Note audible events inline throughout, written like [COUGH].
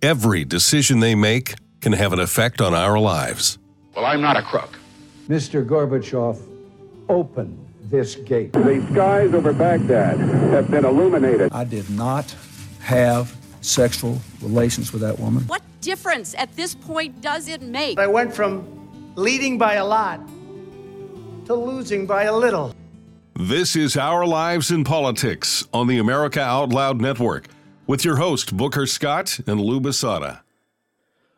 Every decision they make can have an effect on our lives. Well, I'm not a crook. Mr. Gorbachev, open this gate. The skies over Baghdad have been illuminated. I did not have sexual relations with that woman. What difference at this point does it make? I went from leading by a lot to losing by a little. This is Our Lives in Politics on the America Out Loud Network with your host, Booker Scott and Lou Basada.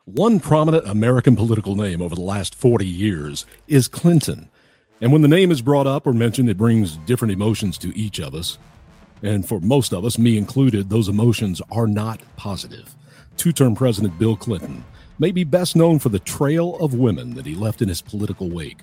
One prominent American political name over the last 40 years is Clinton. And when the name is brought up or mentioned, it brings different emotions to each of us. And for most of us, me included, those emotions are not positive. Two term President Bill Clinton may be best known for the trail of women that he left in his political wake.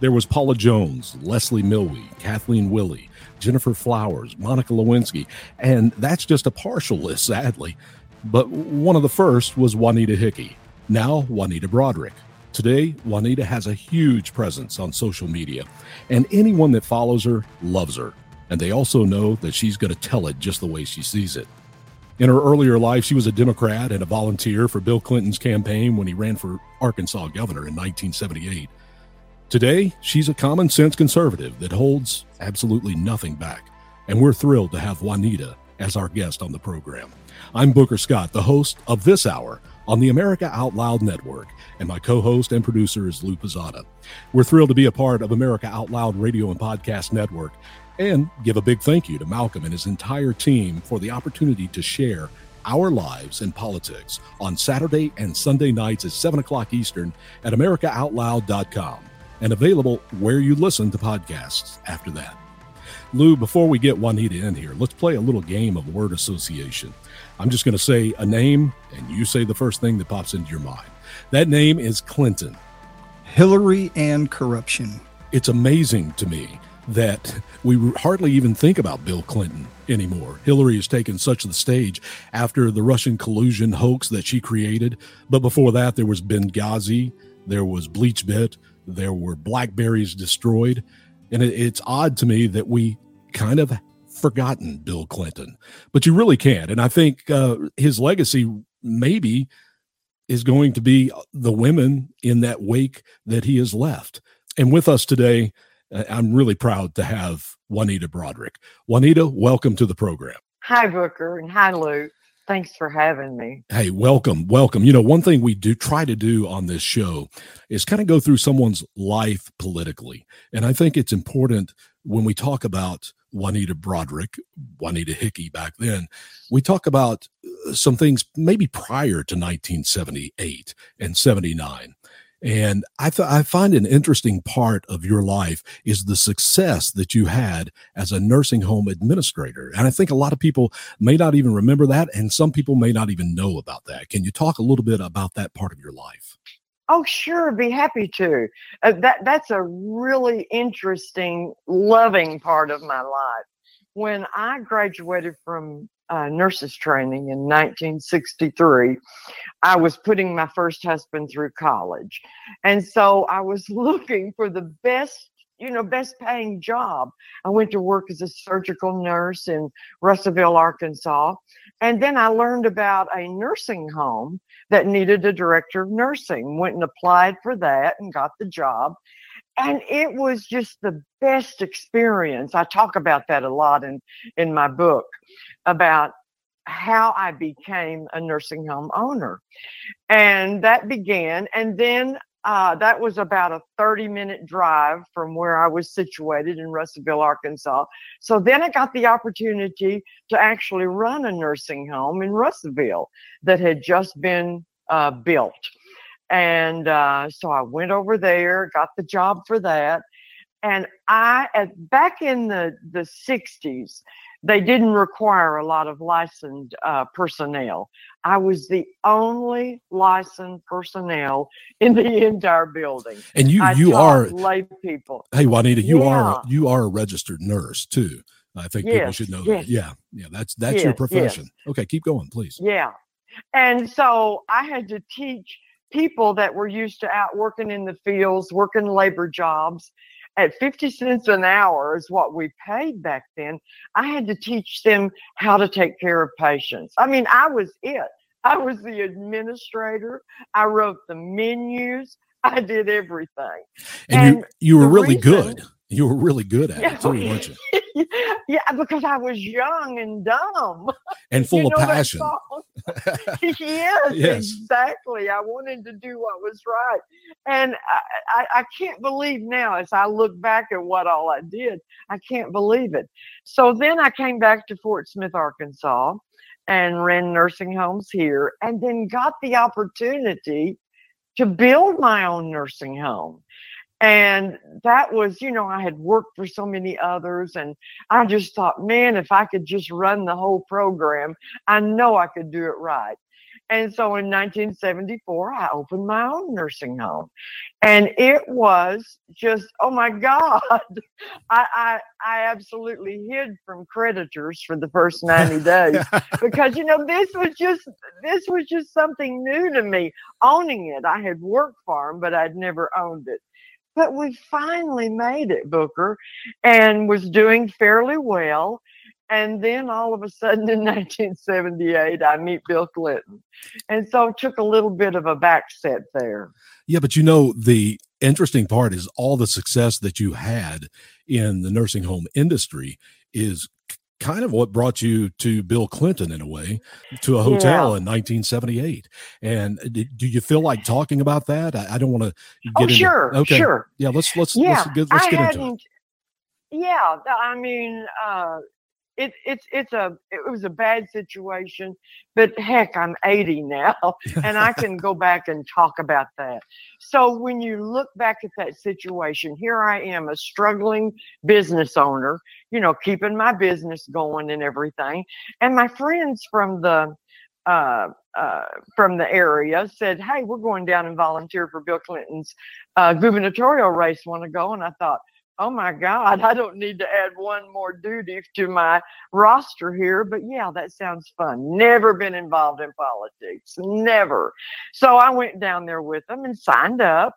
There was Paula Jones, Leslie Millwee, Kathleen Willey, Gennifer Flowers, Monica Lewinsky, and that's just a partial list, sadly. But one of the first was Juanita Hickey, now Juanita Broaddrick. Today, Juanita has a huge presence on social media, and anyone that follows her loves her. And they also know that she's going to tell it just the way she sees it. In her earlier life, she was a Democrat and a volunteer for Bill Clinton's campaign when he ran for Arkansas governor in 1978. Today, she's a common sense conservative that holds absolutely nothing back. And we're thrilled to have Juanita as our guest on the program. I'm Booker Scott, the host of this hour on the America Out Loud Network, and my co host and producer is Lou Pizzata. We're thrilled to be a part of America Out Loud Radio and Podcast Network and give a big thank you to Malcolm and his entire team for the opportunity to share our lives and politics on Saturday and Sunday nights at 7 o'clock Eastern at AmericaOutloud.com and available where you listen to podcasts after that. Lou, before we get Juanita in here, let's play a little game of word association. I'm just going to say a name, and you say the first thing that pops into your mind. That name is Clinton. Hillary and corruption. It's amazing to me that we hardly even think about Bill Clinton anymore. Hillary has taken such the stage after the Russian collusion hoax that she created. But before that, there was Benghazi, there was BleachBit, there were Blackberries destroyed. And it, it's odd to me that we kind of forgotten Bill Clinton, but you really can't. And I think uh, his legacy maybe is going to be the women in that wake that he has left. And with us today, uh, I'm really proud to have Juanita Broaddrick. Juanita, welcome to the program. Hi, Booker, and hi, Luke. Thanks for having me. Hey, welcome, welcome. You know, one thing we do try to do on this show is kind of go through someone's life politically. And I think it's important when we talk about Juanita Broaddrick, Juanita Hickey back then, we talk about uh, some things maybe prior to 1978 and 79. And I, th- I find an interesting part of your life is the success that you had as a nursing home administrator. And I think a lot of people may not even remember that, and some people may not even know about that. Can you talk a little bit about that part of your life? Oh, sure, be happy to. Uh, that that's a really interesting, loving part of my life. When I graduated from uh, nurses training in 1963, I was putting my first husband through college. And so I was [LAUGHS] looking for the best, you know, best paying job. I went to work as a surgical nurse in Russellville, Arkansas. And then I learned about a nursing home that needed a director of nursing, went and applied for that and got the job and it was just the best experience. I talk about that a lot in in my book about how I became a nursing home owner. And that began, and then uh, that was about a 30 minute drive from where I was situated in Russellville, Arkansas. So then I got the opportunity to actually run a nursing home in Russellville that had just been uh, built. And uh, so I went over there, got the job for that. And I, at, back in the, the 60s, they didn't require a lot of licensed uh, personnel. I was the only licensed personnel [LAUGHS] in the entire building. And you, I you are lay people. Hey, Juanita, you Yeah. are you are a registered nurse too. I think people should know yes. that. Yeah, yeah, that's that's your Yes, yes. profession. Okay, keep going, please. Yeah. And so I had to teach people that were used to out working in the fields, working labor jobs at 50 cents an hour is what we paid back then. I had to teach them how to take care of patients. I mean, I was it. I was the administrator. I wrote the menus. I did everything. And, And you you were really reason- good. You were really good at Yeah. it too, weren't you? [LAUGHS] yeah, because I was young and dumb. [LAUGHS] And full You of passion. [LAUGHS] yes, Yes. exactly. I wanted to do what was right. And I, I, I can't believe now, as I look back at what all I did, I can't believe it. So then I came back to Fort Smith, Arkansas, and ran nursing homes here, and then got the opportunity to build my own nursing home. And that was, you know, I had worked for so many others, and I just thought, man, if I could just run the whole program, I know I could do it right. And so in 1974, I opened my own nursing home. And it was just, oh my God, [LAUGHS] I, I, I absolutely hid from creditors for the first 90 [LAUGHS] days because, you know, this was just, this was just something new to me, owning it. I had worked for them, but I'd never owned it. But we finally made it, Booker, and was doing fairly well. And then all of a sudden in [LAUGHS] 1978, I meet Bill Clinton. And so it took a little bit of a backset there. Yeah, but you know, the interesting part is all the success that you had in the nursing home industry is kind of what brought you to Bill Clinton in a way to a hotel Yeah. in 1978. And uh, do you feel like talking about that? I, I don't want to get Oh, into sure, Okay. sure. Yeah, let's let's Yeah, let's get, let's I get into it. Yeah, I mean, uh, it, it's it's a it was a bad situation, but heck, I'm 80 now, [LAUGHS] and I can go back and talk about that. So when you look back at that situation, here I am, a struggling business owner, you know, keeping my business going and everything, and my friends from the uh, uh, from the area said, "Hey, we're going down and volunteer for Bill Clinton's uh, gubernatorial race. Want to go?" And I thought, "Oh my God, I don't need to add one more duty to my roster here." But yeah, that sounds fun. Never been involved in politics, never. So I went down there with them and signed up.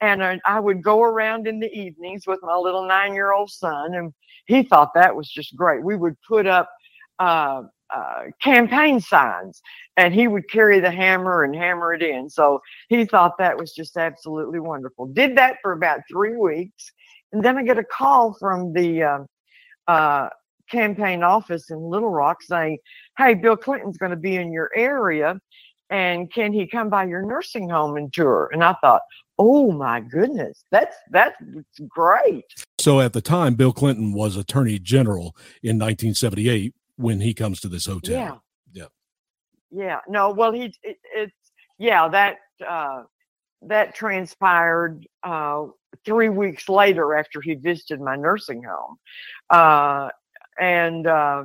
And I, I would go around in the evenings with my little nine-year-old son, and he thought that was just great. We would put up uh, uh, campaign signs and he would carry the hammer and hammer it in. So he thought that was just absolutely wonderful. Did that for about three weeks. And then I get a call from the uh, uh, campaign office in Little Rock saying, Hey, Bill Clinton's going to be in your area. And can he come by your nursing home and tour? And I thought, oh my goodness, that's that's great. So at the time, Bill Clinton was Attorney General in 1978 when he comes to this hotel. Yeah. Yeah. Yeah. No, well, he, it, it's, yeah, that, uh, that transpired, uh, three weeks later after he visited my nursing home. Uh, and, uh,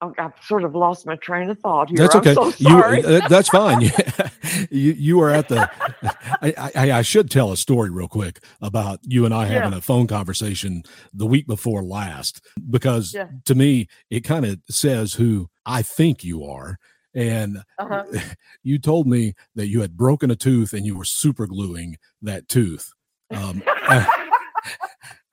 I've sort of lost my train of thought here. That's okay. I'm so you, sorry. uh, that's fine. [LAUGHS] you, you were at the. [LAUGHS] I, I, I should tell a story real quick about you and I having a phone conversation the week before last, because Yeah. to me it kind of says who I think you are. And Uh-huh. [LAUGHS] you told me that you had broken a tooth and you were super gluing that tooth. Um, and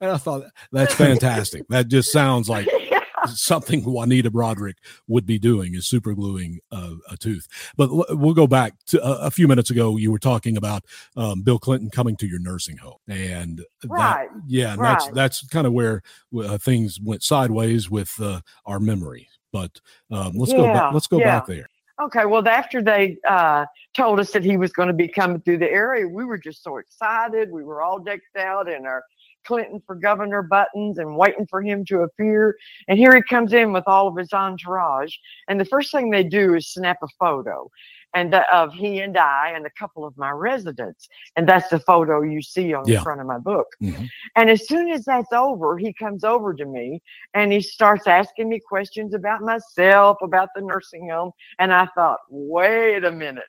[LAUGHS] I thought that's fantastic. [LAUGHS] That just sounds like Yeah. something Juanita Broaddrick would be doing is super gluing uh, a tooth. But l- we'll go back to uh, a few minutes ago. You were talking about um, Bill Clinton coming to your nursing home, and that- yeah, and that's right. that's kind of where uh, things went sideways with uh, our memory. But um, let's go Yeah, back. Let's go yeah. back there. Okay, well, after they uh, told us that he was going to be coming through the area, we were just so excited. We were all decked out in our Clinton for governor buttons and waiting for him to appear. And here he comes in with all of his entourage. And the first thing they do is snap a photo and that of he and I and a couple of my residents. And that's the photo you see on Yeah. the front of my book. Mhm. And as soon as that's over, he comes over to me and he starts asking me questions about myself, about the nursing home. And I thought, wait a minute.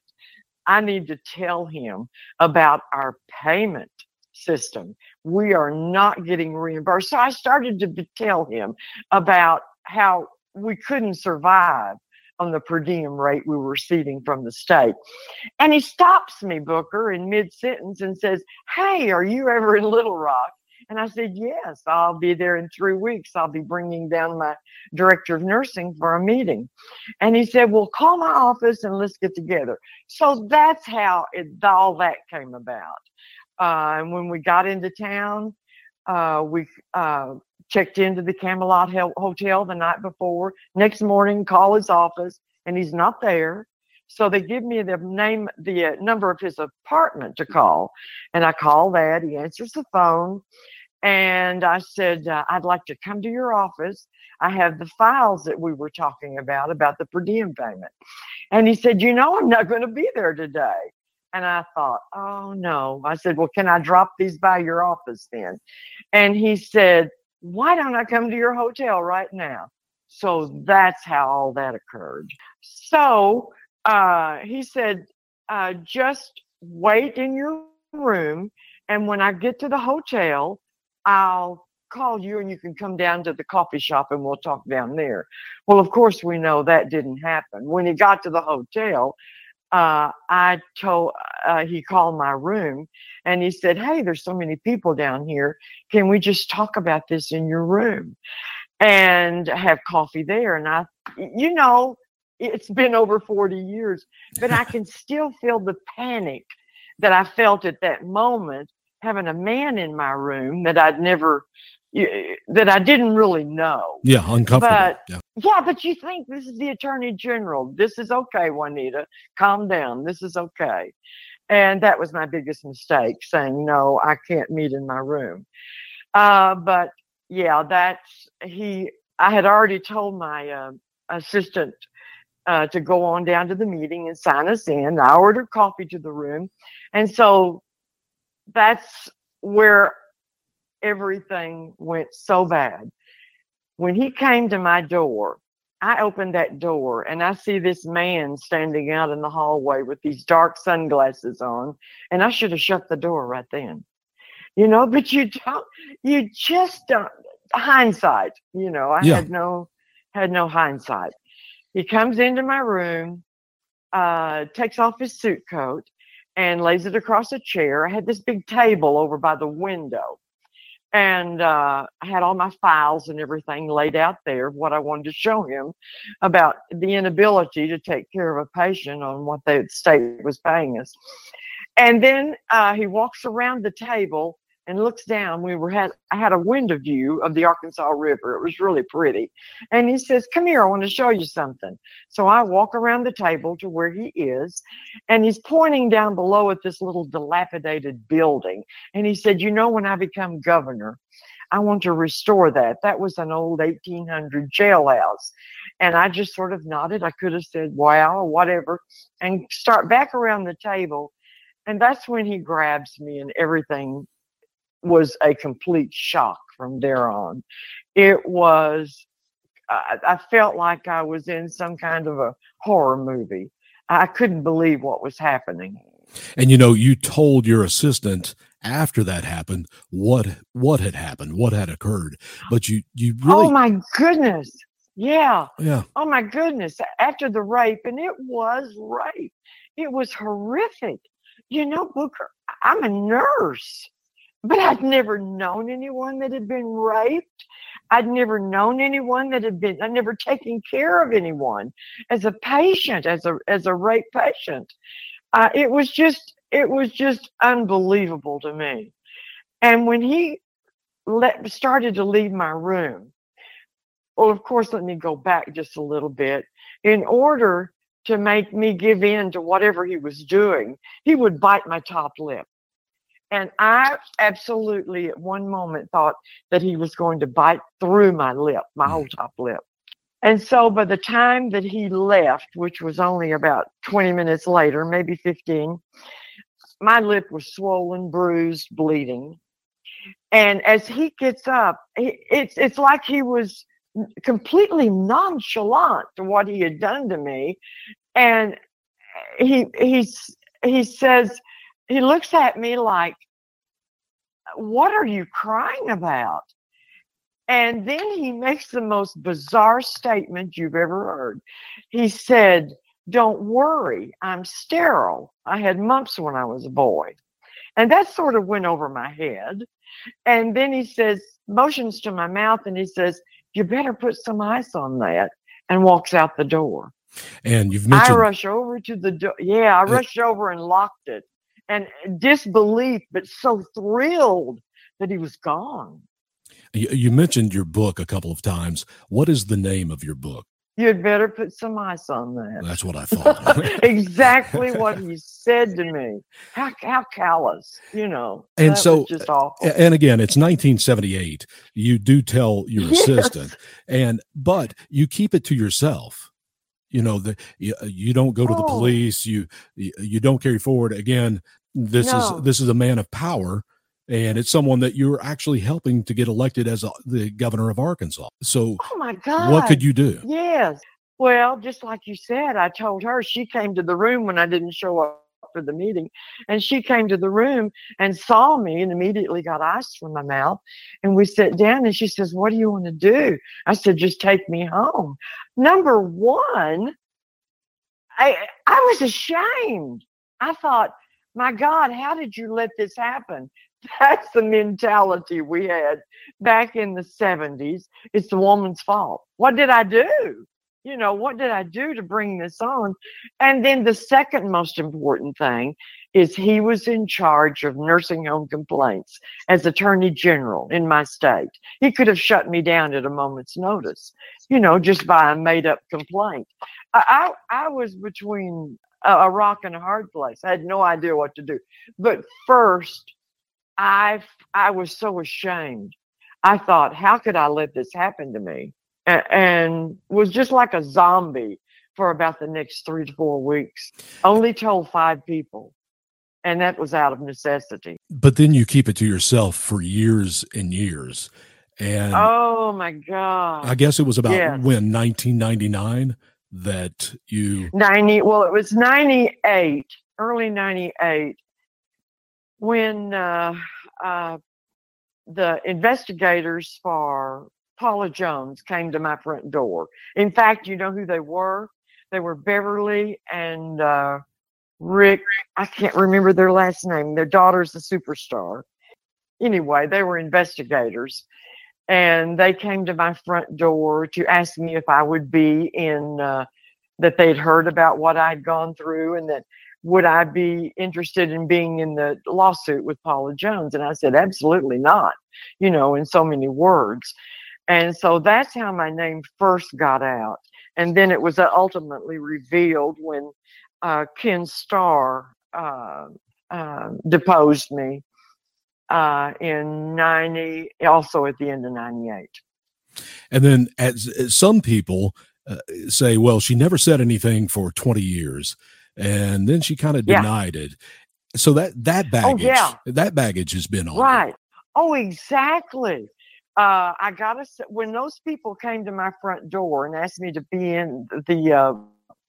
I need to tell him about our payment system. We are not getting reimbursed. So I started to tell him about how we couldn't survive on the per diem rate we were receiving from the state. And he stops me, Booker, in mid sentence and says, Hey, are you ever in Little Rock? And I said, Yes, I'll be there in three weeks. I'll be bringing down my director of nursing for a meeting. And he said, Well, call my office and let's get together. So that's how it, all that came about. Uh, and when we got into town, uh, we uh, checked into the Camelot Hotel the night before. Next morning, call his office, and he's not there. So they give me the name, the uh, number of his apartment to call, and I call that. He answers the phone, and I said, uh, "I'd like to come to your office. I have the files that we were talking about about the per diem payment." And he said, "You know, I'm not going to be there today." And I thought, "Oh no!" I said, "Well, can I drop these by your office then?" And he said, "Why don't I come to your hotel right now?" So that's how all that occurred. So uh, he said, uh, just wait in your room. And when I get to the hotel, I'll call you and you can come down to the coffee shop and we'll talk down there. Well, of course, we know that didn't happen. When he got to the hotel, uh, I told, uh, he called my room and he said, Hey, there's so many people down here. Can we just talk about this in your room and have coffee there? And I, you know, it's been over 40 years, but I can [LAUGHS] still feel the panic that I felt at that moment having a man in my room that I'd never that I didn't really know. Yeah, uncomfortable. But yeah. yeah, but you think this is the attorney general. This is okay, Juanita. Calm down. This is okay. And that was my biggest mistake, saying no, I can't meet in my room. Uh, but yeah, that's he. I had already told my uh, assistant uh, to go on down to the meeting and sign us in. I ordered coffee to the room. And so that's where everything went so bad. When he came to my door, I opened that door and I see this man standing out in the hallway with these dark sunglasses on. And I should have shut the door right then. You know, but you don't, you just don't, hindsight, you know, I Yeah. had no, had no hindsight. He comes into my room, uh, takes off his suit coat, and lays it across a chair. I had this big table over by the window, and uh, I had all my files and everything laid out there. What I wanted to show him about the inability to take care of a patient on what the state was paying us. And then uh, he walks around the table and looks down. We were had I had a window view of the Arkansas River. It was really pretty. And he says, "Come here, I want to show you something." So I walk around the table to where he is, and he's pointing down below at this little dilapidated building. And he said, "You know, when I become governor, I want to restore that. That was an old 1800 jailhouse." And I just sort of nodded. I could have said, "Wow," or whatever, and start back around the table. And that's when he grabs me, and everything was a complete shock from there on. It was, I, I felt like I was in some kind of a horror movie. I couldn't believe what was happening. And you know, you told your assistant after that happened what what had happened, what had occurred. But you you really Oh my goodness. Yeah. yeah. Oh my goodness. After the rape, and it was rape, it was horrific. You know, Booker, I'm a nurse, but I'd never known anyone that had been raped. I'd never known anyone that had been, I'd never taken care of anyone as a patient, as a, as a rape patient. Uh, it was just, it was just unbelievable to me. And when he let, started to leave my room, well, of course, let me go back just a little bit. In order to make me give in to whatever he was doing, he would bite my top lip. And I absolutely at one moment thought that he was going to bite through my lip, my mm. whole top lip. And so by the time that he left, which was only about 20 minutes later, maybe 15, my lip was swollen, bruised, bleeding. And as he gets up, it's it's like he was completely nonchalant to what he had done to me, and he he's he says he looks at me like, "What are you crying about?" And then he makes the most bizarre statement you've ever heard. He said, Don't worry, I'm sterile. I had mumps when I was a boy. And that sort of went over my head. And then he says, motions to my mouth, and he says, You better put some ice on that, and walks out the door. And you've mentioned. I rush over to the door. Yeah, I rushed over and locked it. And disbelief, but so thrilled that he was gone. You, you mentioned your book a couple of times. What is the name of your book? You'd better put some ice on that. That's what I [LAUGHS] thought. exactly what [LAUGHS] he said to me. How how callous, you know. And so, just awful. and again, it's 1978. You do tell your [LAUGHS] Yes. assistant, and but you keep it to yourself. You know the you, uh, you don't go to the Oh. police. You you uh, you don't carry forward. Again, this No. is this is a man of power, and it's someone that you're actually helping to get elected as a, the governor of Arkansas. So, Oh my God. what could you do? Yes. Well, just like you said, I told her she came to the room when I didn't show up for the meeting. And she came to the room and saw me and immediately got ice from my mouth. And we sat down and she says, What do you want to do? I said, Just take me home. Number one, I I was ashamed. I thought, my God, how did you let this happen? [LAUGHS] That's the mentality we had back in the 70s. It's the woman's fault. What did I do? You know, what did I do to bring this on? And then the second most important thing is he was in charge of nursing home complaints as attorney general in my state. He could have shut me down at a moment's notice, you know, just by a made up complaint. I, I, was between a, a rock and a hard place. I had no idea what to do. But first, I I was so ashamed. I thought, how could I let this happen to me? And was just like a zombie for about the next three to four weeks. Only told five people, and that was out of necessity. But then you keep it to yourself for years and years, and Oh my God! I guess it was about Yes. when 1999 that you 90 well it was 98 early 98 when uh, uh, the investigators for paula jones came to my front door in fact you know who they were they were beverly and uh, rick i can't remember their last name their daughter's a superstar anyway they were investigators and they came to my front door to ask me if i would be in uh, that they'd heard about what I'd gone through and that would I be interested in being in the lawsuit with Paula Jones? And I said, absolutely not, you know, in so many words. And so that's how my name first got out. And then it was uh, ultimately revealed when uh, Ken Starr uh, uh, deposed me uh, in 90, also at the end of 98. and then as, as some people uh, say well she never said anything for 20 years and then she kind of Yeah. denied it so that that baggage yeah. that baggage has been on her. Right. Oh, exactly. Uh, I gotta say, when those people came to my front door and asked me to be in the uh,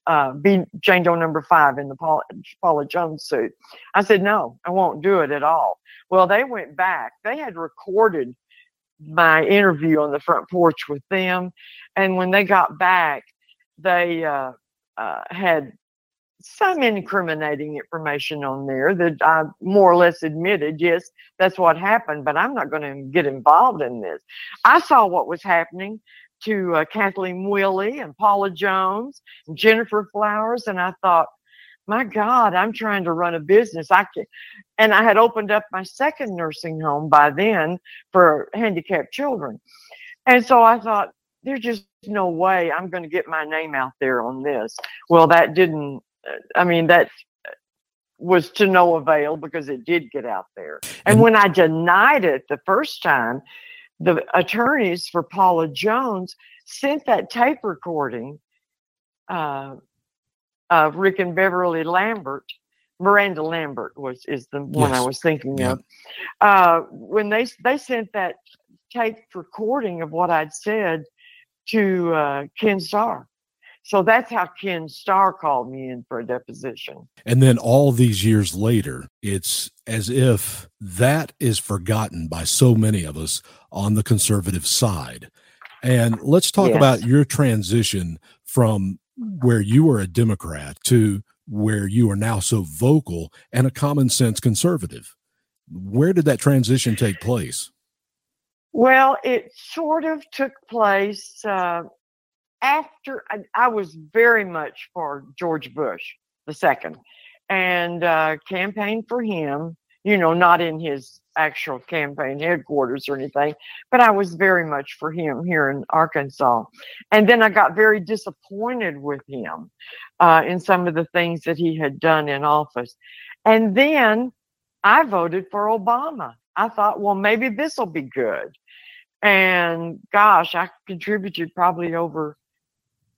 uh, be Jane Doe number five in the Paula, Paula Jones suit, I said no, I won't do it at all. Well, they went back. They had recorded my interview on the front porch with them, and when they got back, they uh, uh, had some incriminating information on there that I more or less admitted, yes, that's what happened, but I'm not going to get involved in this. I saw what was happening to uh, Kathleen Willey and Paula Jones and Gennifer Flowers, and I thought, my God, I'm trying to run a business. I can, and I had opened up my second nursing home by then for handicapped children, and so I thought, there's just no way I'm going to get my name out there on this. Well, that didn't. I mean, that was to no avail because it did get out there. And And- when I denied it the first time, the attorneys for Paula Jones sent that tape recording uh, of Rick and Beverly Lambert. Miranda Lambert was is the one I was thinking Yeah. of. Uh, when they they sent that taped recording of what I'd said to uh, Ken Starr. So that's how Ken Starr called me in for a deposition. and then all these years later it's as if that is forgotten by so many of us on the conservative side and let's talk Yes. about your transition from where you were a democrat to where you are now so vocal and a common sense conservative Where did that transition take place? Well, it sort of took place uh, after I, I, was very much for George Bush the second and uh, campaigned for him. You know, not in his actual campaign headquarters or anything, but I was very much for him here in Arkansas. And then I got very disappointed with him uh, in some of the things that he had done in office. And then I voted for Obama. I thought, well, maybe this will be good. And gosh, I contributed probably over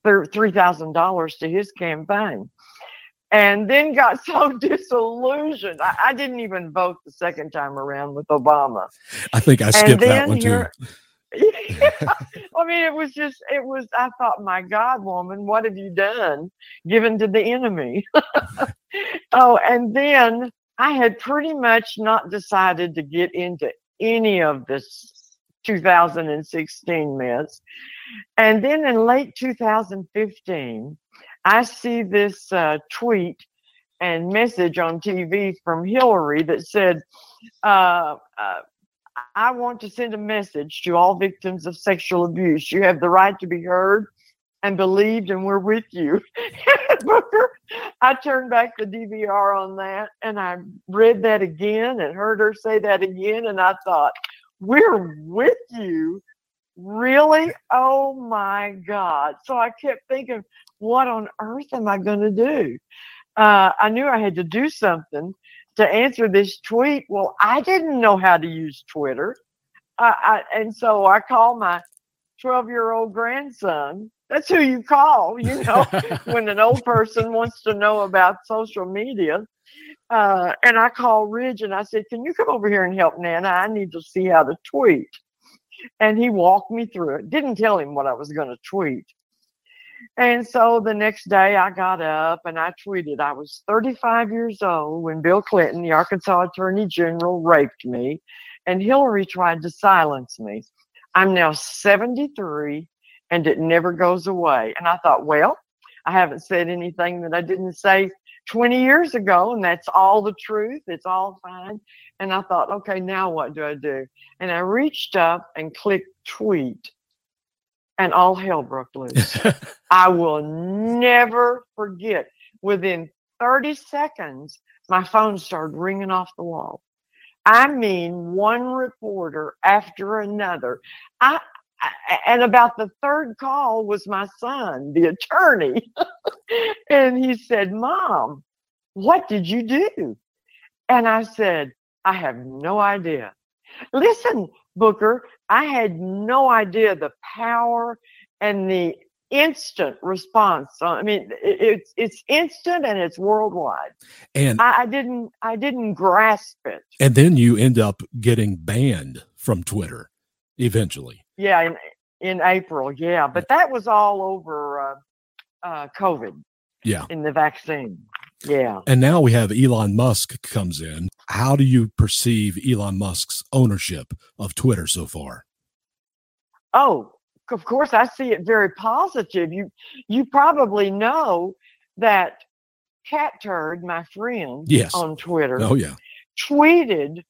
$3,000 to his campaign. And then got [LAUGHS] so disillusioned. I, I, didn't even vote the second time around with Obama. I think I skipped that one too. [LAUGHS] yeah. I mean, it was just, it was, I thought, my God, woman, what have you done given to the enemy? [LAUGHS] oh, and then I had pretty much not decided to get into any of this 2016 miss. And then in late 2015, I see this uh, tweet and message on TV from Hillary that said, uh, uh, I want to send a message to all victims of sexual abuse. You have the right to be heard and believed, and we're with you. Booker, [LAUGHS] I turned back the DVR on that and I read that again and heard her say that again. And I thought, we're with you. Really? Oh my God. So I kept thinking, what on earth am I going to do? Uh, I knew I had to do something to answer this tweet. Well, I didn't know how to use Twitter. I, and so I called my 12 year old grandson. That's who you call, you know, [LAUGHS] when an old person wants to know about social media. Uh, and I called Ridge and I said, Can you come over here and help Nana? I need to see how to tweet. And he walked me through it. Didn't tell him what I was going to tweet. And so the next day I got up and I tweeted, I was 35 years old when Bill Clinton, the Arkansas Attorney General, raped me and Hillary tried to silence me. I'm now 73 and it never goes away. And I thought, well, I haven't said anything that I didn't say 20 years ago, and that's all the truth. It's all fine. And I thought, okay, now what do I do? And I reached up and clicked tweet, and all hell broke loose. [LAUGHS] I will never forget. Within 30 seconds, my phone started ringing off the wall. I mean, one reporter after another. I, and about the third call was my son, the attorney. [LAUGHS] and he said, Mom, what did you do? And I said, I have no idea. Listen, Booker, I had no idea the power and the instant response. I mean, it's it's instant and it's worldwide. And I, I, didn't I didn't grasp it. And then you end up getting banned from Twitter eventually. Yeah, in in April. Yeah, but that was all over uh, uh, COVID. Yeah, in the vaccine. Yeah. And now we have Elon Musk comes in. How do you perceive Elon Musk's ownership of Twitter so far? Oh, of course I see it very positive. You you probably know that Cat Turd, my friend yes. on Twitter, oh yeah, tweeted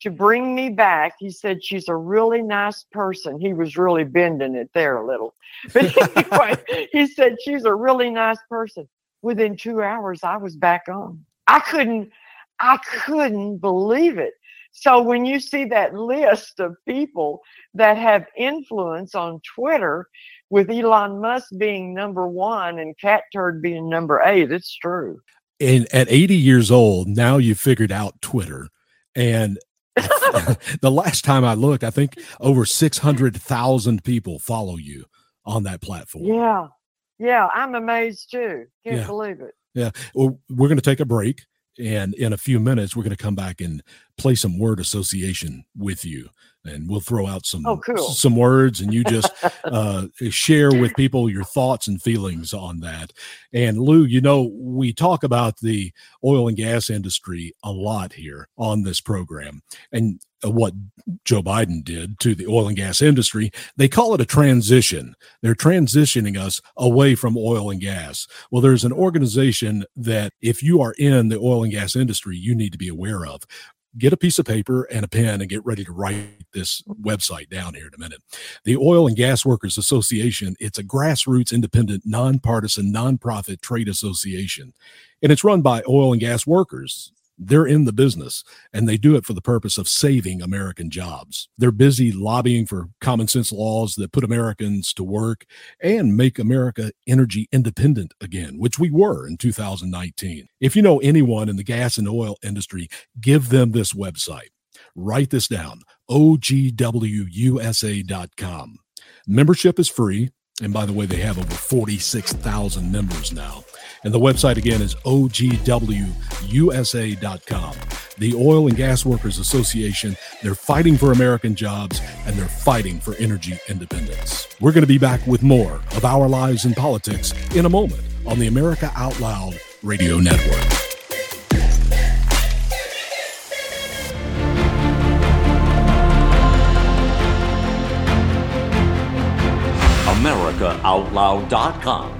to bring me back. He said she's a really nice person. He was really bending it there a little. [LAUGHS] But anyway, he said she's a really nice person. Within two hours, I was back on. I couldn't, I couldn't believe it. So when you see that list of people that have influence on Twitter, with Elon Musk being number one and Cat Turd being number eight, it's true. And at 80 years old, now you figured out Twitter. And [LAUGHS] the last time I looked, I think over 600,000 people follow you on that platform. Yeah. Yeah. I'm amazed too. Can't yeah. believe it. Yeah. Well, we're going to take a break. And in a few minutes, we're going to come back and play some word association with you and we'll throw out some oh, cool. some words and you just [LAUGHS] uh, share with people your thoughts and feelings on that and lou you know we talk about the oil and gas industry a lot here on this program and uh, what Joe Biden did to the oil and gas industry. They call it a transition. They're transitioning us away from oil and gas. Well, there's an organization that if you are in the oil and gas industry, you need to be aware of get a piece of paper and a pen and get ready to write this website down here in a minute. The Oil and Gas Workers Association, it's a grassroots independent nonpartisan nonprofit trade association and it's run by oil and gas workers they're in the business and they do it for the purpose of saving American jobs. They're busy lobbying for common sense laws that put Americans to work and make America energy independent again, which we were in 2019. If you know anyone in the gas and oil industry, give them this website. Write this down ogwusa.com. Membership is free. And by the way, they have over 46,000 members now. And the website again is ogwusa.com. The Oil and Gas Workers Association, they're fighting for American jobs and they're fighting for energy independence. We're going to be back with more of Our Lives in Politics in a moment on the America Out Loud Radio Network. AmericaOutloud.com.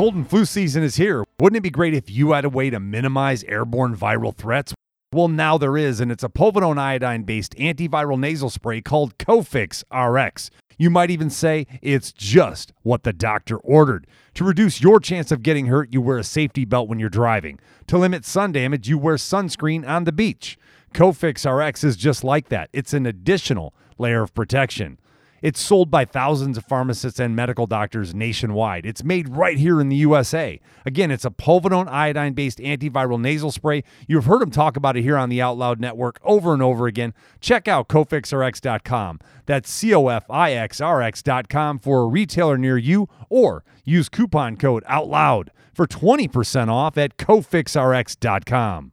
Cold and flu season is here. Wouldn't it be great if you had a way to minimize airborne viral threats? Well, now there is, and it's a povidone iodine based antiviral nasal spray called Cofix RX. You might even say it's just what the doctor ordered. To reduce your chance of getting hurt, you wear a safety belt when you're driving. To limit sun damage, you wear sunscreen on the beach. Cofix RX is just like that. It's an additional layer of protection. It's sold by thousands of pharmacists and medical doctors nationwide. It's made right here in the USA. Again, it's a povidone iodine based antiviral nasal spray. You've heard him talk about it here on the Out Loud Network over and over again. Check out cofixrx.com. That's C O F I X R X.com for a retailer near you or use coupon code OUTLOUD for 20% off at cofixrx.com.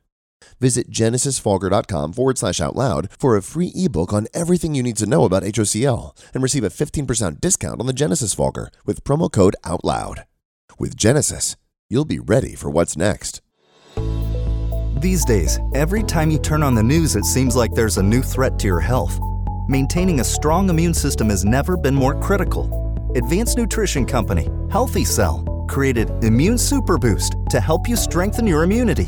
Visit genesisfogger.com forward slash out loud for a free ebook on everything you need to know about HOCl and receive a 15% discount on the Genesis Fogger with promo code OUTLOUD. With Genesis, you'll be ready for what's next. These days, every time you turn on the news, it seems like there's a new threat to your health. Maintaining a strong immune system has never been more critical. Advanced nutrition company, Healthy Cell, created Immune Super Boost to help you strengthen your immunity.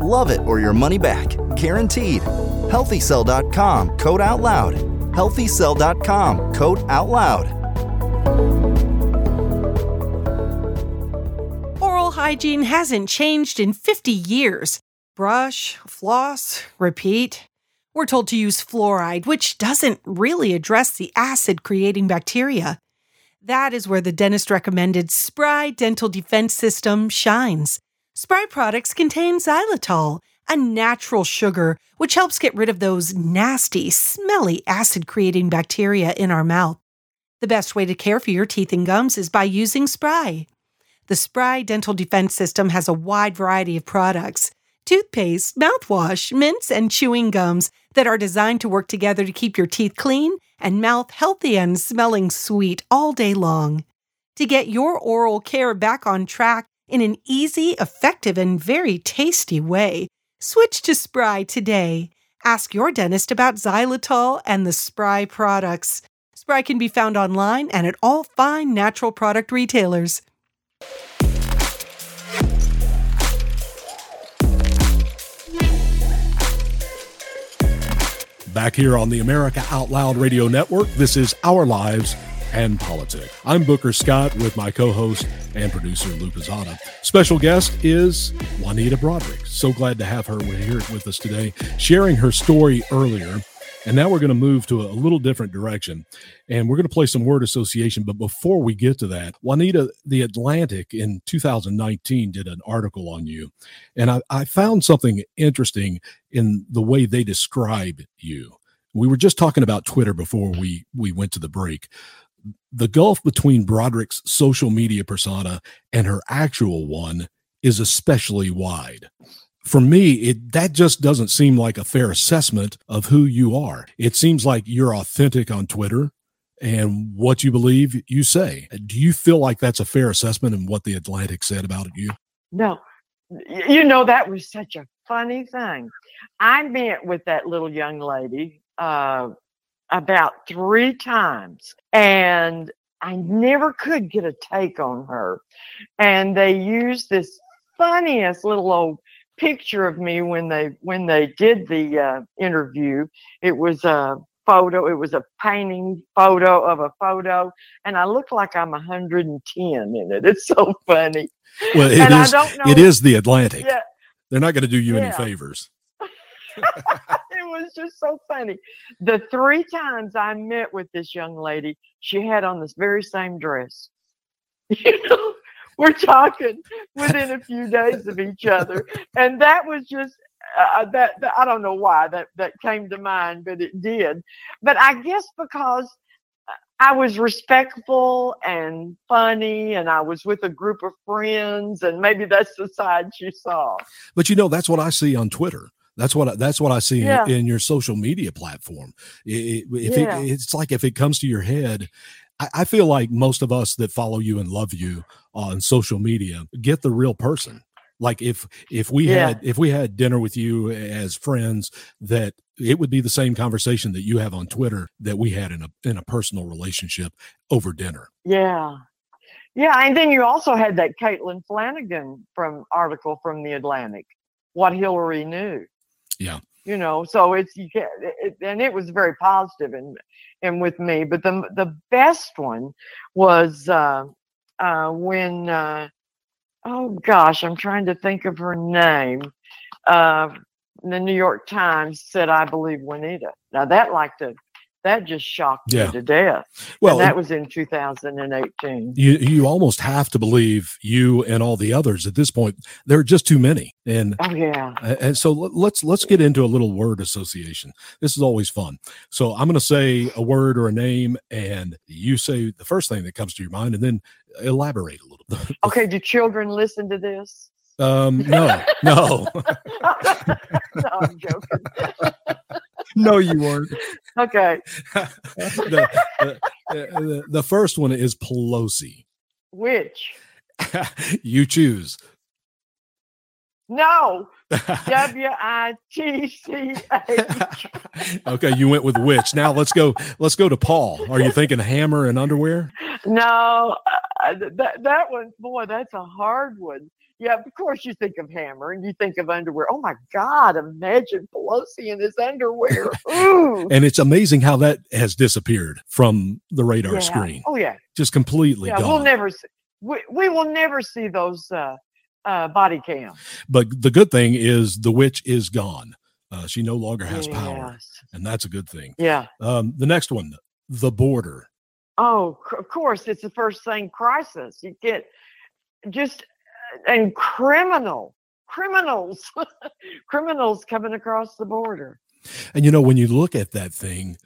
Love it or your money back. Guaranteed. Healthycell.com code OUTLOUD. Healthycell.com code out loud. Oral hygiene hasn't changed in 50 years. Brush, floss, repeat. We're told to use fluoride, which doesn't really address the acid creating bacteria. That is where the dentist recommended Spry Dental Defense System shines. Spry products contain xylitol, a natural sugar which helps get rid of those nasty, smelly acid creating bacteria in our mouth. The best way to care for your teeth and gums is by using Spry. The Spry Dental Defense System has a wide variety of products toothpaste, mouthwash, mints, and chewing gums that are designed to work together to keep your teeth clean and mouth healthy and smelling sweet all day long. To get your oral care back on track in an easy, effective, and very tasty way. Switch to Spry today. Ask your dentist about xylitol and the Spry products. Spry can be found online and at all fine natural product retailers. Back here on the America Out Loud Radio Network, this is Our Lives and Politics. I'm Booker Scott with my co host and producer, Lou Pizzata. Special guest is Juanita Broaddrick. So glad to have her here with us today, sharing her story earlier. And now we're going to move to a little different direction and we're going to play some word association. But before we get to that, Juanita, The Atlantic in 2019 did an article on you. And I, I found something interesting in the way they describe you. We were just talking about Twitter before we, we went to the break the gulf between Broaddrick's social media persona and her actual one is especially wide. For me, it that just doesn't seem like a fair assessment of who you are. It seems like you're authentic on Twitter and what you believe you say. Do you feel like that's a fair assessment and what the Atlantic said about you? No. You know, that was such a funny thing. I met with that little young lady uh, about three times and I never could get a take on her. And they used this funniest little old picture of me when they when they did the uh, interview. It was a photo. It was a painting photo of a photo, and I look like I'm 110 in it. It's so funny. Well, it is. It is the Atlantic. Yeah. They're not going to do you Yeah. any favors. [LAUGHS] it was just so funny. The three times I met with this young lady, she had on this very same dress. [LAUGHS] You know, we're talking within a few days of each other, and that was just uh, that, that. I don't know why that that came to mind, but it did. But I guess because I was respectful and funny, and I was with a group of friends, and maybe that's the side she saw. But you know, that's what I see on Twitter. That's what I, that's what I see in- Yeah. in, your social media platform. I- I- if Yeah. it, it's like if it comes to your head, I, I feel like most of us that follow you and love you on social media get the real person. Like if if we Yeah. had if we had dinner with you as friends, that it would be the same conversation that you have on Twitter that we had in a in a personal relationship over dinner. Yeah. Yeah. And then you also had that Caitlin Flanagan from article from the Atlantic, what Hillary knew, Yeah. you know, so it's, you can't, it, and it was very positive and, and with me, but the, the best one was, uh, uh, when, uh, oh gosh, I'm trying to think of her name. Uh, the New York Times said, I believe Juanita. Now that like the, that just shocked Yeah. me to death. Well, and that was in 2018. you you almost have to believe you and all the others at this point there are just too many and Oh yeah. and so let- let's let's get into a little word association this is always fun so i'm going to say a word or a name and you say the first thing that comes to your mind and then elaborate a little bit [LAUGHS] Okay, do children listen to this? um no no [LAUGHS] no, I'm joking. [LAUGHS] no, you weren't. [LAUGHS] Okay. the, the, the, the first one is pelosi Which? [LAUGHS] you choose No. [LAUGHS] W I T C H. okay you went with which now let's go let's go to paul are you thinking hammer and underwear No, uh, that that one, boy, that's a hard one. Yeah, of course you think of hammer and you think of underwear. Oh my God! Imagine Pelosi in his underwear. [LAUGHS] Ooh. and it's amazing how that has disappeared from the radar Yeah. screen Oh yeah. just completely Yeah, gone we'll never see. We, we will never see those uh, uh, body cams. but the good thing is the witch is gone uh, she no longer has power and that's a good thing Yeah. um, the next one the border Oh, of course, it's the first thing crisis. You get just and criminal criminals, [LAUGHS] criminals coming across the border. and you know when you look at that thing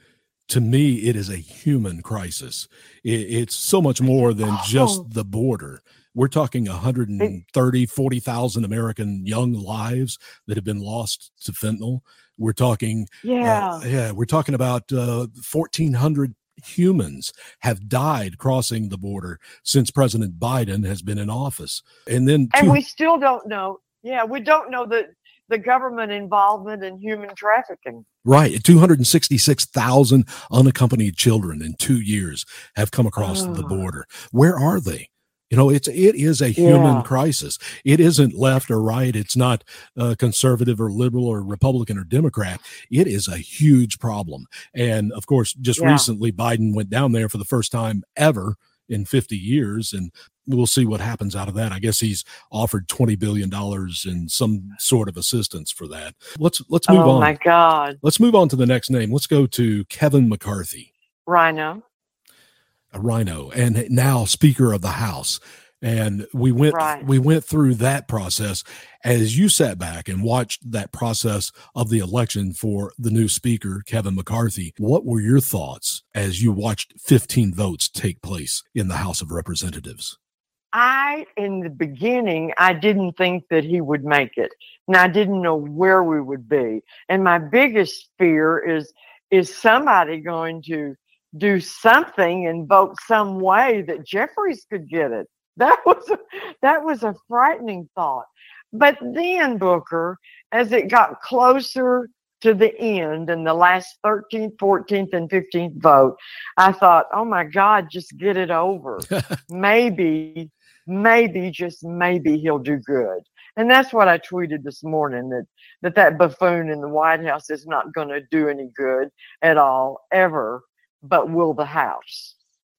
to me it is a human crisis it, it's so much more than just Oh. the border we're talking 130 40,000 american young lives that have been lost to fentanyl we're talking uh, Yeah. yeah we're talking about uh, 1400 humans have died crossing the border since president biden has been in office and then and two- we still don't know. Yeah, we don't know the the government involvement in human trafficking. Right. 266,000 unaccompanied children in two years have come across the Oh. border. Where are they? You know, it's it is a human Yeah. crisis. It isn't left or right. It's not uh, conservative or liberal or Republican or Democrat. It is a huge problem. And of course, just Yeah. recently, Biden went down there for the first time ever in 50 years, and we'll see what happens out of that. I guess he's offered 20 billion dollars in some sort of assistance for that. Let's let's move oh on. Oh my God, Let's move on to the next name. Let's go to Kevin McCarthy Rhino. A rhino and now speaker of the house and we went Right. we went through that process as you sat back and watched that process of the election for the new speaker Kevin McCarthy what were your thoughts as you watched 15 votes take place in the House of Representatives I, in the beginning, I didn't think that he would make it, and I didn't know where we would be. And my biggest fear is is somebody going to do something and vote some way that Jeffries could get it? [LAUGHS] That was a, that was a frightening thought. But then Booker, as it got closer to the end and the last 13th, 14th, and 15th vote, I thought, oh my God, just get it over. [LAUGHS] maybe, maybe, just maybe he'll do good. And that's what I tweeted this morning that that, that buffoon in the White House is not going to do any good at all, ever, but will the House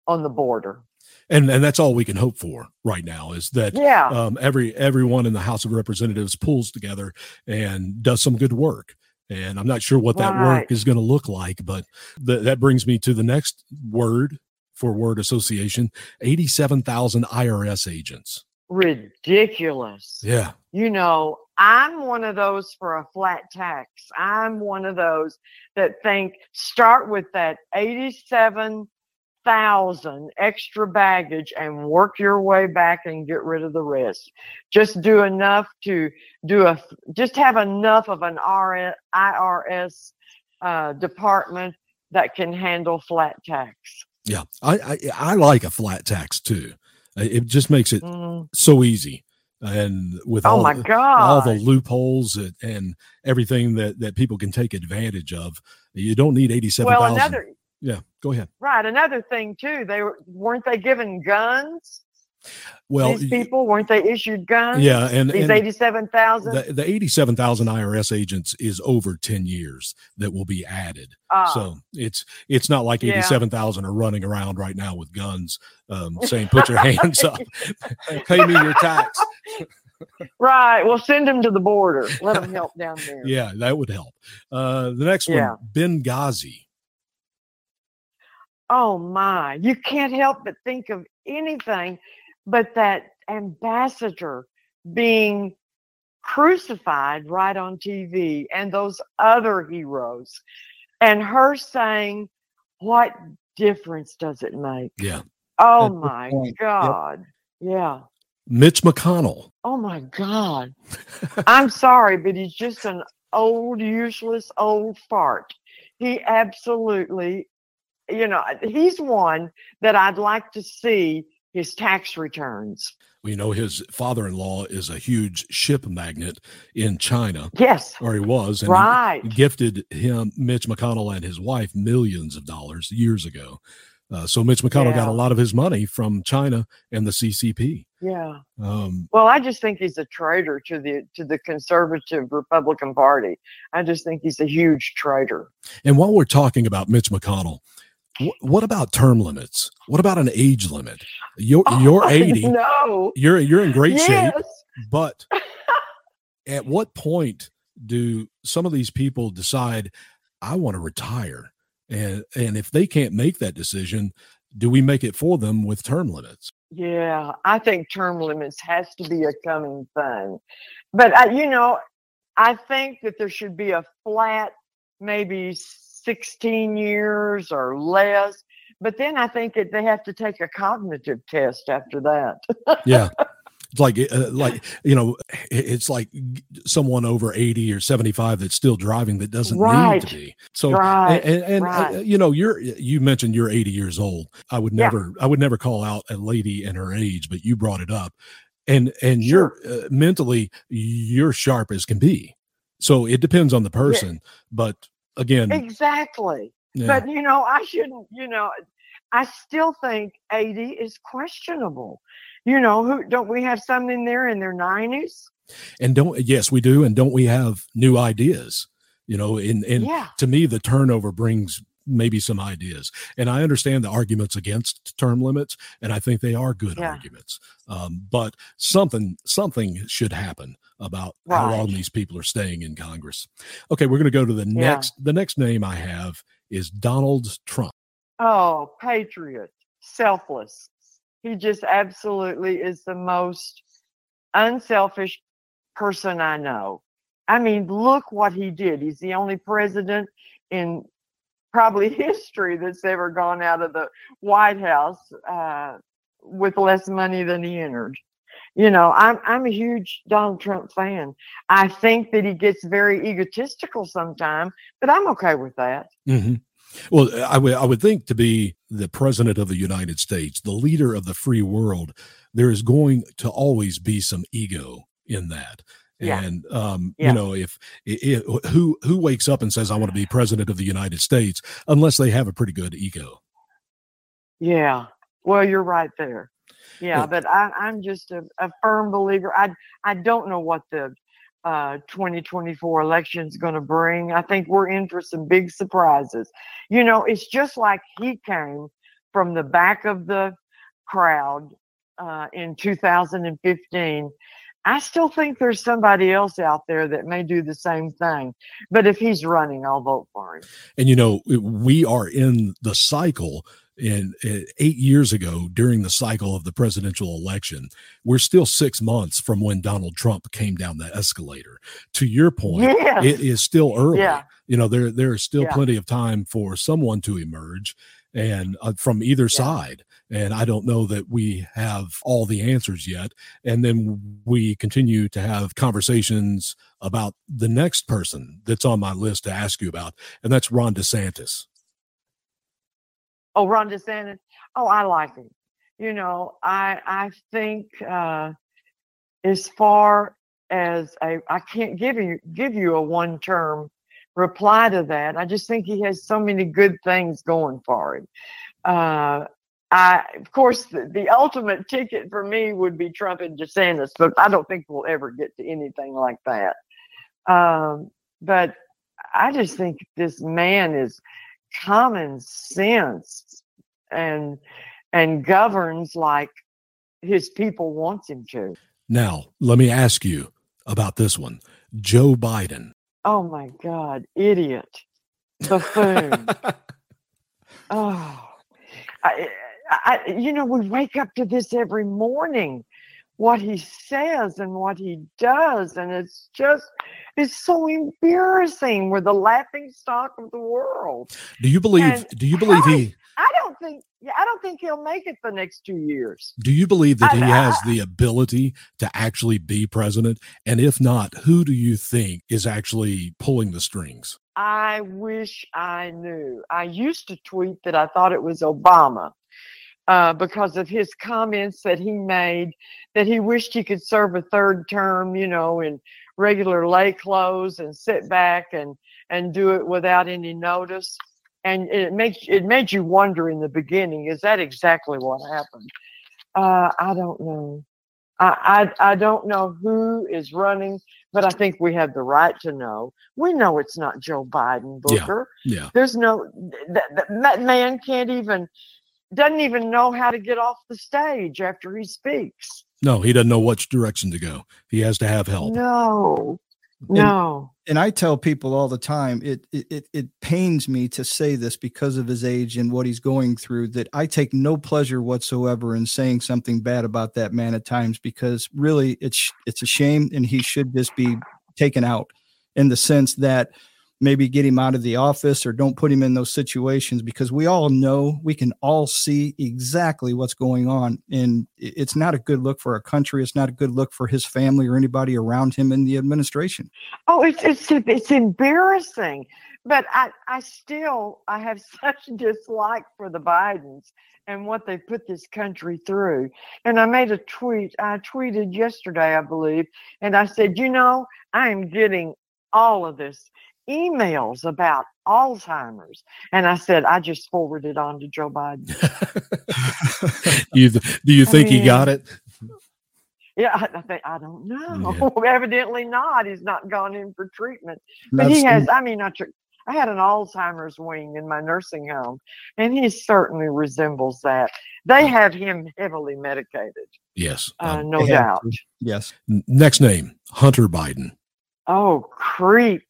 on the border. and and that's all we can hope for right now is that Yeah. um, every everyone in the House of Representatives pulls together and does some good work. And I'm not sure what that Right. work is going to look like, but th- that brings me to the next word for word association: eighty-seven thousand IRS agents. Ridiculous. Yeah, You know, I'm one of those for a flat tax. I'm one of those that think start with that 87,000 extra baggage and work your way back and get rid of the rest. Just do enough to do a, just have enough of an RS, IRS uh, department that can handle flat tax. yeah. I I, I like a flat tax too. It just makes it Mhm. so easy. And with Oh all my the- all the loopholes and, and everything that that people can take advantage of, you don't need 87,000. Well, another, yeah, go ahead. right. Another thing too, they were, weren't they given guns? Well, these people weren't they issued guns? Yeah, and- these eighty-seven thousand. the, the 87,000 IRS agents is over 10 years that will be added. Ah. so it's it's not like Yeah. 87,000 are running around right now with guns um, [LAUGHS] saying put your hands up [LAUGHS] pay me your tax. Right. Well, send them to the border. Let them help down [LAUGHS] there. Yeah, that would help. Uh, the next Yeah. one Benghazi. Oh my! You can't help but think of anything, but that ambassador being crucified right on TV, and those other heroes, and her saying, "What difference does it make?" Yeah. Oh That's my point. Yep. God! Yeah. Mitch McConnell. Oh my God. [LAUGHS] I'm sorry, but he's just an old, useless old fart. He absolutely, you know, he's one that I'd like to see his tax returns. We know his father-in-law is a huge ship magnate in China. Yes. Or he was. And he gifted him, Mitch McConnell and his wife, millions of dollars years ago. Uh, so Mitch McConnell got a lot of his money from China and the CCP. Yeah. Um, Well, I just think he's a traitor to the to the conservative Republican Party. I just think he's a huge traitor. and while we're talking about Mitch McConnell, what about term limits? What about an age limit? You're oh, you're [LAUGHS] 80. No. You're you're in great shape. But [LAUGHS] at what point do some of these people decide I want to retire? And and if they can't make that decision, do we make it for them with term limits? Yeah, I think term limits has to be a coming thing. But I, you know, I think that there should be a flat, maybe 16 years or less. But then I think that they have to take a cognitive test after that. [LAUGHS] Yeah. It's like uh, like you know it's like someone over 80 or 75 that's still driving that doesn't need to be. So Right, and, and, right. uh, you know you're you mentioned you're 80 years old. I would Yeah. never I would never call out a lady and her age, but you brought it up. And and you're uh, mentally you're sharp as can be. So it depends on the person, but again, exactly. Yeah. But you know, I shouldn't, you know, I still think 80 is questionable. You know, who don't we have some in there in their nineties? And don't yes, we do. And don't we have new ideas? You know, and and Yeah. to me, the turnover brings maybe some ideas. And I understand the arguments against term limits, and I think they are good Yeah. arguments. Um, but something something should happen about how long these people are staying in Congress. Okay, we're going to go to the Yeah. next. The next name I have is Donald Trump. Oh, patriot, selfless. He just absolutely is the most unselfish person I know. I mean, look what he did. He's the only president in probably [LAUGHS] history that's ever gone out of the White House uh, with less money than he entered. You know, I'm I'm a huge Donald Trump fan. I think that he gets very egotistical sometimes, but I'm okay with that. hmm Well, I would I would think to be the president of the United States, the leader of the free world, there is going to always be some ego in that. Yeah. And um, Yeah. you know, if, i i who who wakes up and says I want to be president of the United States unless they have a pretty good ego. Yeah. Well, you're right there. Yeah, Yeah. but I, I'm just a, a firm believer. I I don't know what the uh, 2024 election is going to bring. I think we're in for some big surprises. You know, it's just like he came from the back of the crowd uh, in 2015. I still think there's somebody else out there that may do the same thing. But if he's running, I'll vote for him. And you know, we are in the cycle. In uh, eight years ago, during the cycle of the presidential election, we're still six months from when Donald Trump came down the escalator. To your point, Yes. it is still early. Yeah. You know, there there is still Yeah. plenty of time for someone to emerge, and uh, from either side. And I don't know that we have all the answers yet. And then we continue to have conversations about the next person that's on my list to ask you about, and that's Ron DeSantis. Oh, Ron DeSantis. Oh, I like him. You know, I I think uh, as far as a, I can't give you give you a one term reply to that. I just think he has so many good things going for him. Uh, I, of course, the, the ultimate ticket for me would be Trump and DeSantis, but I don't think we'll ever get to anything like that. Um, but I just think this man is common sense and and governs like his people wants him to. Now, let me ask you about this one Joe Biden. Oh my God, idiot, buffoon. [LAUGHS] oh, I, I, you know, we wake up to this every morning, what he says and what he does, and it's just, it's so embarrassing. We're the laughing stock of the world. Do you believe? And do you believe he? I don't think, yeah, I don't think he'll make it the next two years. Do you believe that I- he I- has the ability to actually be president? And if not, who do you think is actually pulling the strings? I wish I knew. I used to tweet that I thought it was Obama uh, because of his comments that he made that he wished he could serve a third term, you know, in regular lay clothes and sit back and and do it without any notice. And it makes it made you wonder in the beginning, is that exactly what happened? Uh, I don't know. I, I I don't know who is running, but I think we have the right to know. We know it's not Joe Biden, Booker. Yeah. yeah. There's no that, that, man can't even doesn't even know how to get off the stage after he speaks. No, he doesn't know which direction to go. He has to have help. No, no. And I tell people all the time, it, it it it pains me to say this because of his age and what he's going through. That I take no pleasure whatsoever in saying something bad about that man at times because really it's it's a shame and he should just be taken out in the sense that maybe get him out of the office or don't put him in those situations because we all know we can all see exactly what's going on and it's not a good look for our country it's not a good look for his family or anybody around him in the administration Oh, it's it's it's embarrassing. But I I still I have [LAUGHS] such dislike for the Bidens and what they put this country through. And I made a tweet. I tweeted yesterday, I believe, and I said, you know, I am getting all of this emails about Alzheimer's. And I said, I just forwarded on to Joe Biden. [LAUGHS] You do you I think he got it? Yeah, I, I think I don't know. [LAUGHS] Evidently not. He's not gone in for treatment, but he has. I mean, I took. I had an Alzheimer's wing in my nursing home, and he certainly resembles that. They have him heavily medicated. Yes, uh, no doubt. Yes. Next name Hunter Biden. Oh, creep.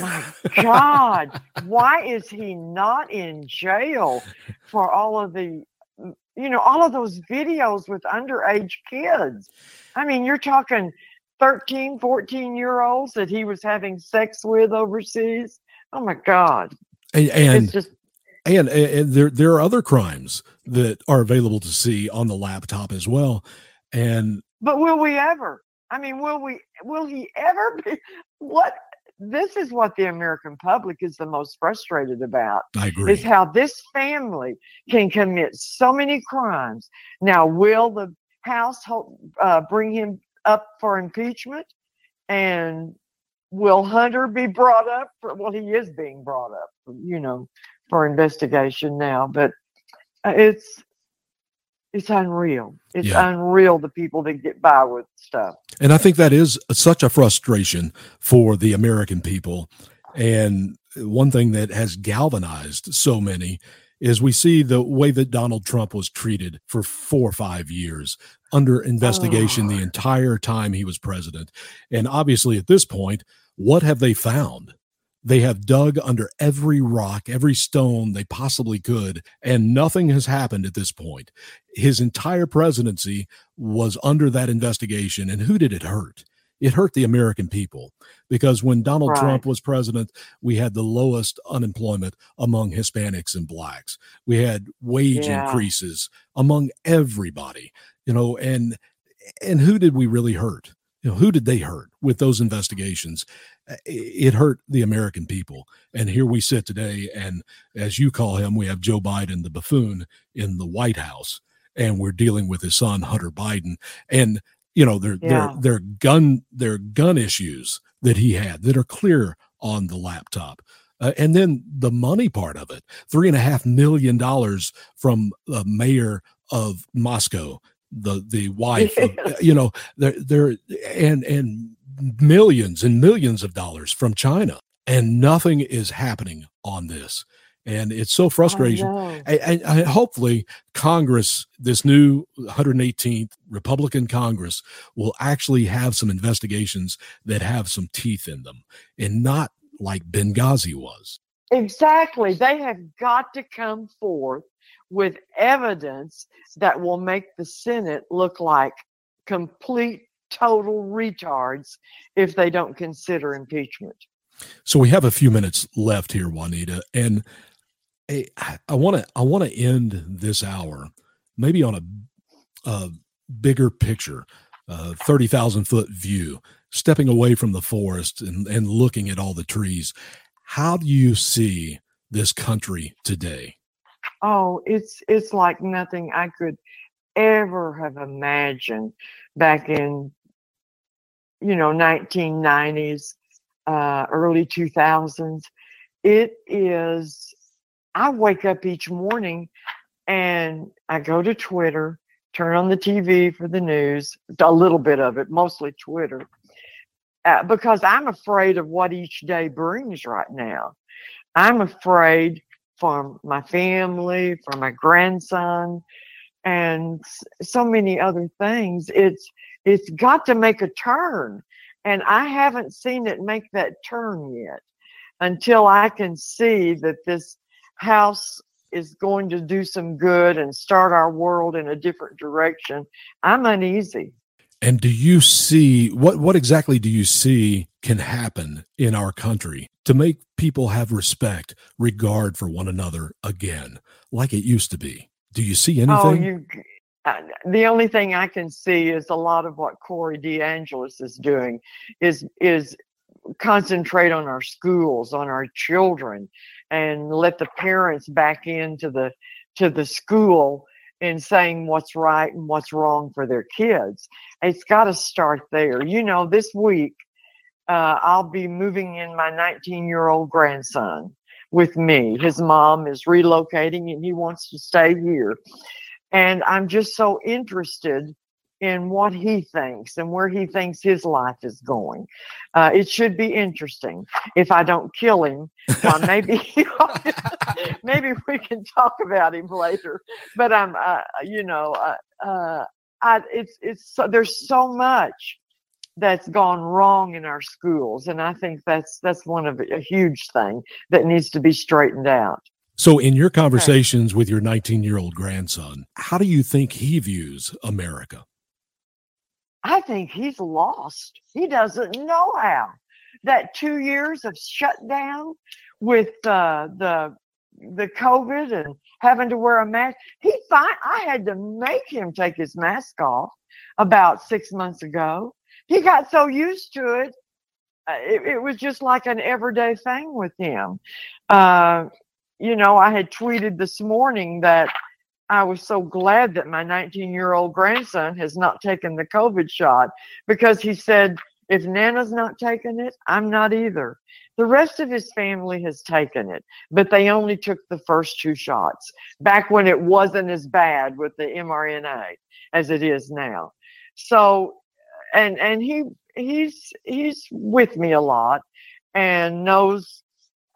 My God. Why is he not in jail for all of the, you know, all of those videos with underage kids? I mean, you're talking 13, 14 year olds that he was having sex with overseas. Oh my God. And and, It's just, and and there there are other crimes that are available to see on the laptop as well. And but will we ever? I mean, will we, will he ever be? What? This is what the American public is the most frustrated about. I agree. is how this family can commit so many crimes. Now, will the House uh, bring him up for impeachment? And will Hunter be brought up? For, well, he is being brought up, you know, for investigation now. But uh, it's it's unreal. It's Yeah. unreal the people that get by with stuff. And I think that is such a frustration for the American people. And one thing that has galvanized so many is we see the way that Donald Trump was treated for four or five years under investigation the entire time he was president. And obviously, at this point, what have they found? They have dug under every rock, every stone they possibly could, and nothing has happened at this point. His entire presidency was under that investigation. And who did it hurt? It hurt the American people because when Donald Right. Trump was president, we had the lowest unemployment among Hispanics and blacks. We had wage Yeah. increases among everybody, you know, and and who did we really hurt? You know, who did they hurt with those investigations? Uh, It hurt the American people. And here we sit today, and as you call him, we have Joe Biden, the buffoon, in the White House, and we're dealing with his son, Hunter Biden. And you know, their, Yeah. there are gun there are gun issues that he had that are clear on the laptop. Uh, and then the money part of it three and a half million dollars from the mayor of Moscow, the the [LAUGHS] wife, of, you know, there there and and millions and millions of dollars from China, and nothing is happening on this. And it's so oh, frustrating. And, and- and hopefully, Congress, this new 118th Republican Congress, will actually have some investigations that have some teeth in them and not like Benghazi was. Exactly. They have got to come forth with evidence that will make the Senate look like complete, total retards if they don't consider impeachment. So we have a few minutes left here, Juanita, and I want to I want to end this hour maybe on a, a bigger picture, uh, thirty thousand foot view, stepping away from the forest and, and looking at all the trees. How do you see this country today? Oh, it's it's like nothing I could ever have imagined back in you know 1990s, uh, early 2000s. It is. I wake up each morning and I go to Twitter, turn on the TV for the news, a little bit of it, mostly Twitter, uh, because I'm afraid of what each day brings right now. I'm afraid for my family, for my grandson, and so many other things. It's it's got to make a turn, and I haven't seen it make that turn yet. Until I can see that this house is going to do some good and start our world in a different direction, I'm uneasy. And do you see what what exactly do you see can happen in our country to make people have respect, regard for one another again, like it used to be? Do you see anything? Oh, you. Uh, the only thing I can see is a lot of what Corey DeAngelis is doing is is concentrate on our schools, on our children, and let the parents back into the to the school in saying what's right and what's wrong for their kids. It's got to start there. You know, this week uh, I'll be moving in my 19 year old grandson with me. His mom is relocating and he wants to stay here. And I'm just so interested in what he thinks and where he thinks his life is going. Uh, it should be interesting. If I don't kill him, well, maybe [LAUGHS] [LAUGHS] maybe we can talk about him later. But I'm, uh, you know, uh, uh, I, it's it's so, there's so much that's gone wrong in our schools, and I think that's that's one of a huge thing that needs to be straightened out. So, in your conversations with your 19 year old grandson, how do you think he views America? I think he's lost. He doesn't know how. That two years of shutdown with uh, the the COVID and having to wear a mask, he I had to make him take his mask off about six months ago. He got so used to it, uh, it, it was just like an everyday thing with him. Uh, you know, I had tweeted this morning that I was so glad that my 19 year old grandson has not taken the COVID shot because he said, if Nana's not taking it, I'm not either. The rest of his family has taken it, but they only took the first two shots back when it wasn't as bad with the mRNA as it is now. So, and and he he's he's with me a lot and knows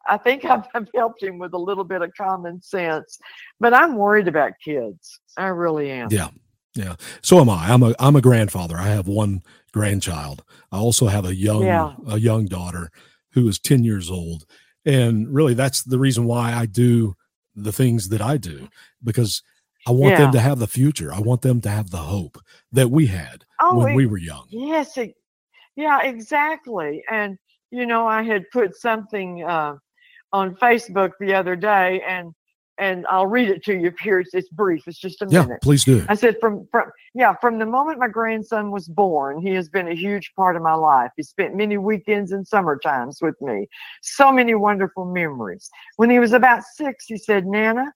I think I've, [LAUGHS] I've, helped him with a little bit of common sense, but I'm worried about kids. I really am. Yeah. Yeah. So am I. I'm a I'm a grandfather. I have one grandchild. I also have a young yeah. a young daughter who is 10 years old. And really that's the reason why I do the things that I do because I want yeah. them to have the future. I want them to have the hope that we had oh, when it, we were young. Yes. It, yeah, exactly. And you know, I had put something uh, on Facebook the other day, and and I'll read it to you here. It's, it's brief. It's just a minute. Yeah, please do. I said from from yeah from the moment my grandson was born, he has been a huge part of my life. He spent many weekends and summer times with me. So many wonderful memories. When he was about six, he said, "Nana,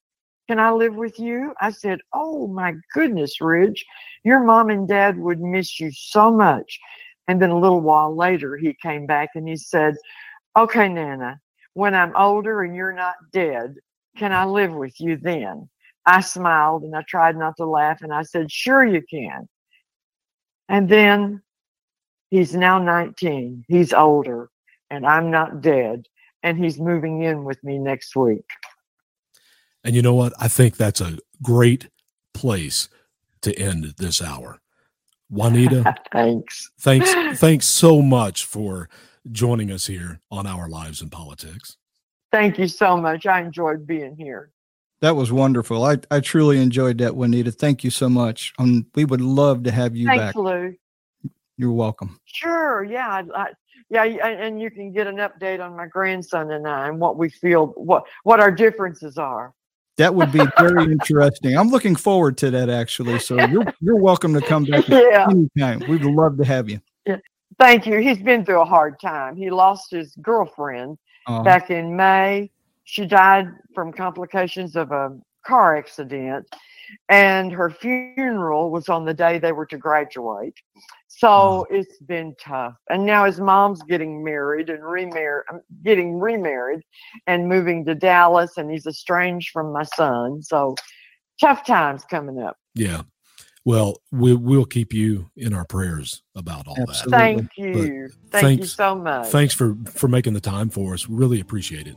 can I live with you?" I said, "Oh my goodness, Ridge, your mom and dad would miss you so much." And then a little while later, he came back and he said, "Okay, Nana." When I'm older and you're not dead, can I live with you then? I smiled and I tried not to laugh and I said, Sure, you can. And then he's now 19. He's older and I'm not dead. And he's moving in with me next week. And you know what? I think that's a great place to end this hour. [LAUGHS] Juanita, thanks. Thanks. Thanks so much for joining us here on Our Lives in Politics. Thank you so much. I enjoyed being here. That was wonderful. I, I truly enjoyed that, Juanita. Thank you so much. Um, we would love to have you Thanks, back. Lou. You're welcome. Sure. Yeah. I, yeah. And you can get an update on my grandson and I and what we feel, what, what our differences are. That would be very interesting. I'm looking forward to that actually. So you're you're welcome to come back [LAUGHS] yeah. anytime. We'd love to have you. Yeah. Thank you. He's been through a hard time. He lost his girlfriend uh-huh. back in May. She died from complications of a car accident, and her funeral was on the day they were to graduate. So uh-huh. it's been tough. And now his mom's getting married and remarried, um, getting remarried, and moving to Dallas, and he's estranged from my son. So tough times coming up. Yeah. Well, we, we'll keep you in our prayers about all Absolutely. that. Thank you. But Thank thanks, you so much. Thanks for for making the time for us. Really appreciate it.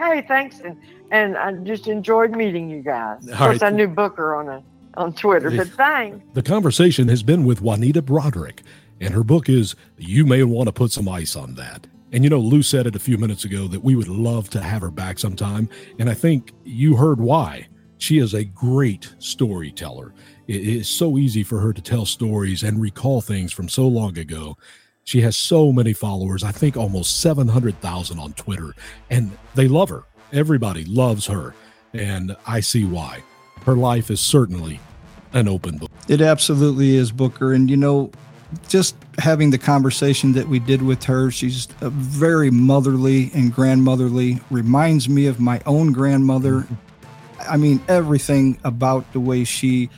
Hey, thanks, and and I just enjoyed meeting you guys. Of course, right. I knew Booker on a on Twitter, but thanks. The conversation has been with Juanita Broaddrick, and her book is "You May Want to Put Some Ice on That." And you know, Lou said it a few minutes ago that we would love to have her back sometime, and I think you heard why. She is a great storyteller it is so easy for her to tell stories and recall things from so long ago. She has so many followers, I think almost 700,000 on Twitter, and they love her. Everybody loves her, and I see why. Her life is certainly an open book. It absolutely is, Booker. And you know, just having the conversation that we did with her, she's very motherly and grandmotherly, reminds me of my own grandmother. Mm-hmm. I mean, everything about the way she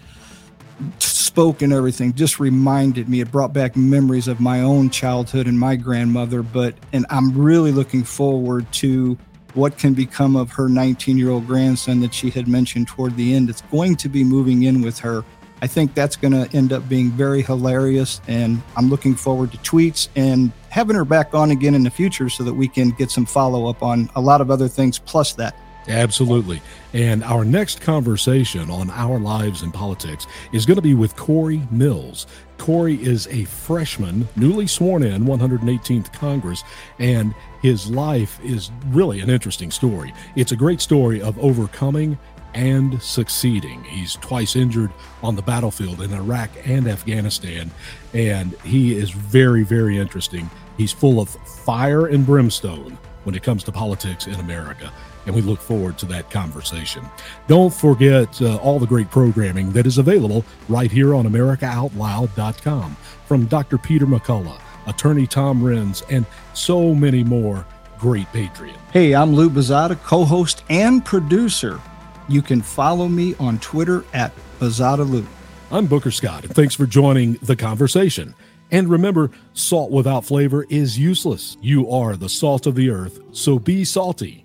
spoke and everything just reminded me it brought back memories of my own childhood and my grandmother but and i'm really looking forward to what can become of her 19 year old grandson that she had mentioned toward the end it's going to be moving in with her I think that's going to end up being very hilarious. And I'm looking forward to tweets and having her back on again in the future so that we can get some follow up on a lot of other things plus that. Absolutely. And our next conversation on Our Lives in Politics is going to be with Corey Mills. Corey is a freshman, newly sworn in 118th Congress, and his life is really an interesting story. It's a great story of overcoming and succeeding. He's twice injured on the battlefield in Iraq and Afghanistan, and he is very, very interesting. He's full of fire and brimstone when it comes to politics in America and we look forward to that conversation. Don't forget uh, all the great programming that is available right here on AmericaOutloud.com from Dr. Peter McCullough, attorney Tom Renz, and so many more great patriots. Hey, I'm Lou Bazada, co host and producer. You can follow me on Twitter at Bazada Lou. I'm Booker Scott, and thanks for joining the conversation. And remember, salt without flavor is useless. You are the salt of the earth, so be salty.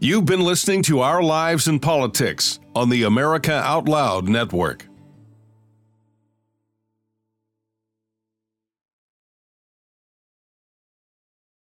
You've been listening to Our Lives in Politics on the America Out Loud Network.